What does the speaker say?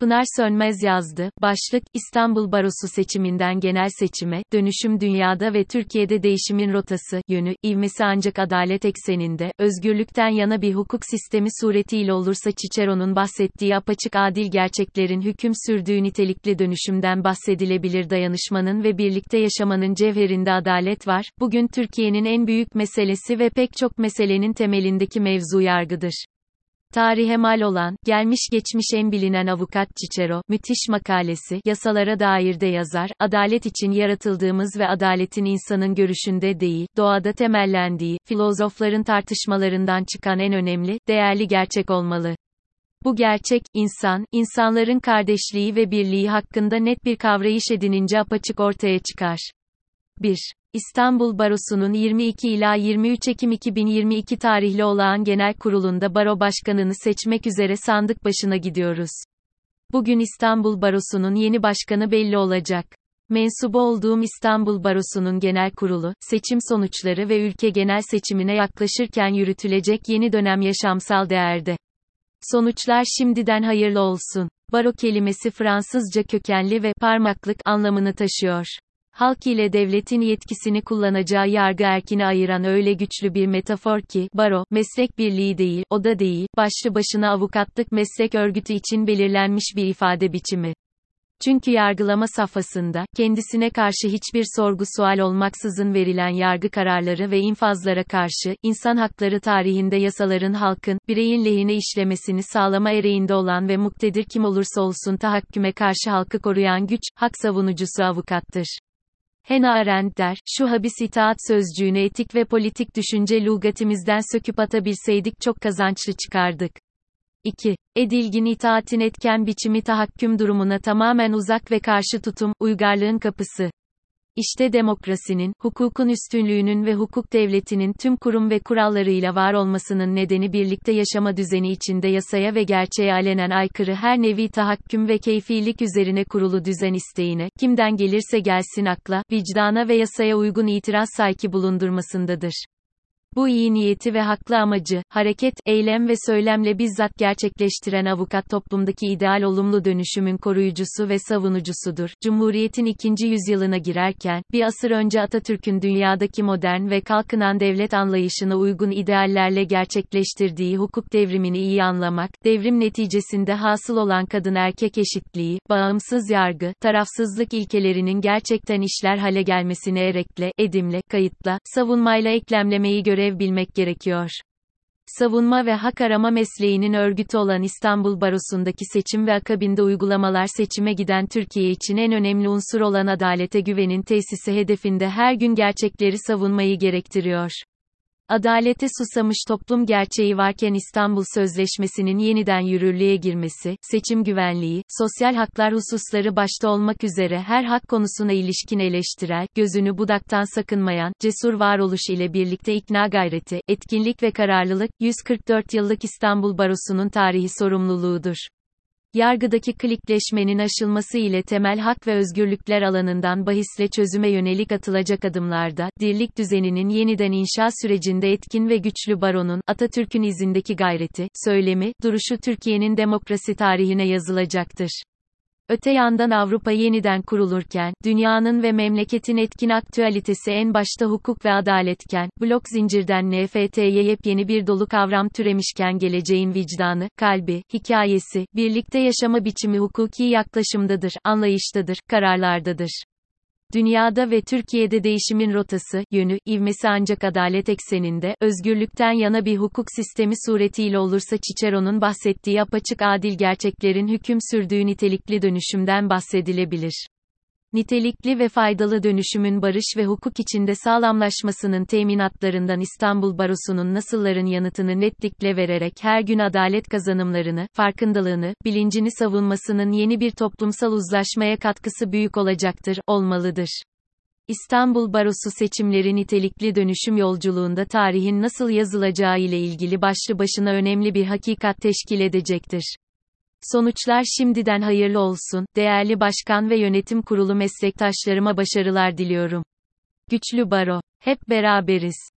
Pınar Sönmez yazdı. Başlık, İstanbul Barosu seçiminden genel seçime, dönüşüm dünyada ve Türkiye'de değişimin rotası, yönü, ivmesi ancak adalet ekseninde, özgürlükten yana bir hukuk sistemi suretiyle olursa Cicero'nun bahsettiği apaçık adil gerçeklerin hüküm sürdüğü nitelikli dönüşümden bahsedilebilir dayanışmanın ve birlikte yaşamanın cevherinde adalet var, bugün Türkiye'nin en büyük meselesi ve pek çok meselenin temelindeki mevzu yargıdır. Tarihe mal olan, gelmiş geçmiş en bilinen avukat Cicero, müthiş makalesi, yasalara dair de yazar, adalet için yaratıldığımız ve adaletin insanın görüşünde değil, doğada temellendiği, filozofların tartışmalarından çıkan en önemli, değerli gerçek olmalı. Bu gerçek, insan, insanların kardeşliği ve birliği hakkında net bir kavrayış edinince apaçık ortaya çıkar. 1. İstanbul Barosu'nun 22 ila 23 Ekim 2022 tarihli olağan genel kurulunda baro başkanını seçmek üzere sandık başına gidiyoruz. Bugün İstanbul Barosu'nun yeni başkanı belli olacak. Mensubu olduğum İstanbul Barosu'nun genel kurulu, seçim sonuçları ve ülke genel seçimine yaklaşırken yürütülecek yeni dönem yaşamsal değerde. Sonuçlar şimdiden hayırlı olsun. Baro kelimesi Fransızca kökenli ve parmaklık anlamını taşıyor halk ile devletin yetkisini kullanacağı yargı erkini ayıran öyle güçlü bir metafor ki, baro, meslek birliği değil, o da değil, başlı başına avukatlık meslek örgütü için belirlenmiş bir ifade biçimi. Çünkü yargılama safhasında, kendisine karşı hiçbir sorgu sual olmaksızın verilen yargı kararları ve infazlara karşı, insan hakları tarihinde yasaların halkın, bireyin lehine işlemesini sağlama ereğinde olan ve muktedir kim olursa olsun tahakküme karşı halkı koruyan güç, hak savunucusu avukattır. Hannah Arendt der, şu habis itaat sözcüğünü etik ve politik düşünce lugatimizden söküp atabilseydik çok kazançlı çıkardık. 2. Edilgin itaatin etken biçimi tahakküm durumuna tamamen uzak ve karşı tutum, uygarlığın kapısı. İşte demokrasinin, hukukun üstünlüğünün ve hukuk devletinin tüm kurum ve kurallarıyla var olmasının nedeni birlikte yaşama düzeni içinde yasaya ve gerçeğe alenen aykırı her nevi tahakküm ve keyfilik üzerine kurulu düzen isteğine, kimden gelirse gelsin akla, vicdana ve yasaya uygun itiraz sayki bulundurmasındadır. Bu iyi niyeti ve haklı amacı, hareket, eylem ve söylemle bizzat gerçekleştiren avukat toplumdaki ideal olumlu dönüşümün koruyucusu ve savunucusudur. Cumhuriyetin ikinci yüzyılına girerken, bir asır önce Atatürk'ün dünyadaki modern ve kalkınan devlet anlayışına uygun ideallerle gerçekleştirdiği hukuk devrimini iyi anlamak, devrim neticesinde hasıl olan kadın-erkek eşitliği, bağımsız yargı, tarafsızlık ilkelerinin gerçekten işler hale gelmesini erekle, edimle, kayıtla, savunmayla eklemlemeyi göre görev bilmek gerekiyor. Savunma ve hak arama mesleğinin örgütü olan İstanbul Barosu'ndaki seçim ve akabinde uygulamalar seçime giden Türkiye için en önemli unsur olan adalete güvenin tesisi hedefinde her gün gerçekleri savunmayı gerektiriyor. Adalete susamış toplum gerçeği varken İstanbul Sözleşmesi'nin yeniden yürürlüğe girmesi, seçim güvenliği, sosyal haklar hususları başta olmak üzere her hak konusuna ilişkin eleştirel, gözünü budaktan sakınmayan, cesur varoluş ile birlikte ikna gayreti, etkinlik ve kararlılık, 144 yıllık İstanbul Barosu'nun tarihi sorumluluğudur. Yargıdaki klikleşmenin aşılması ile temel hak ve özgürlükler alanından bahisle çözüme yönelik atılacak adımlarda, dirlik düzeninin yeniden inşa sürecinde etkin ve güçlü baronun, Atatürk'ün izindeki gayreti, söylemi, duruşu Türkiye'nin demokrasi tarihine yazılacaktır. Öte yandan Avrupa yeniden kurulurken, dünyanın ve memleketin etkin aktüalitesi en başta hukuk ve adaletken, blok zincirden NFT'ye yepyeni bir dolu kavram türemişken geleceğin vicdanı, kalbi, hikayesi, birlikte yaşama biçimi hukuki yaklaşımdadır, anlayıştadır, kararlardadır. Dünyada ve Türkiye'de değişimin rotası, yönü, ivmesi ancak adalet ekseninde, özgürlükten yana bir hukuk sistemi suretiyle olursa Cicero'nun bahsettiği apaçık adil gerçeklerin hüküm sürdüğü nitelikli dönüşümden bahsedilebilir. Nitelikli ve faydalı dönüşümün barış ve hukuk içinde sağlamlaşmasının teminatlarından İstanbul Barosu'nun nasılların yanıtını netlikle vererek her gün adalet kazanımlarını, farkındalığını, bilincini savunmasının yeni bir toplumsal uzlaşmaya katkısı büyük olacaktır, olmalıdır. İstanbul Barosu seçimleri nitelikli dönüşüm yolculuğunda tarihin nasıl yazılacağı ile ilgili başlı başına önemli bir hakikat teşkil edecektir. Sonuçlar şimdiden hayırlı olsun, değerli başkan ve yönetim kurulu meslektaşlarıma başarılar diliyorum. Güçlü Baro. Hep beraberiz.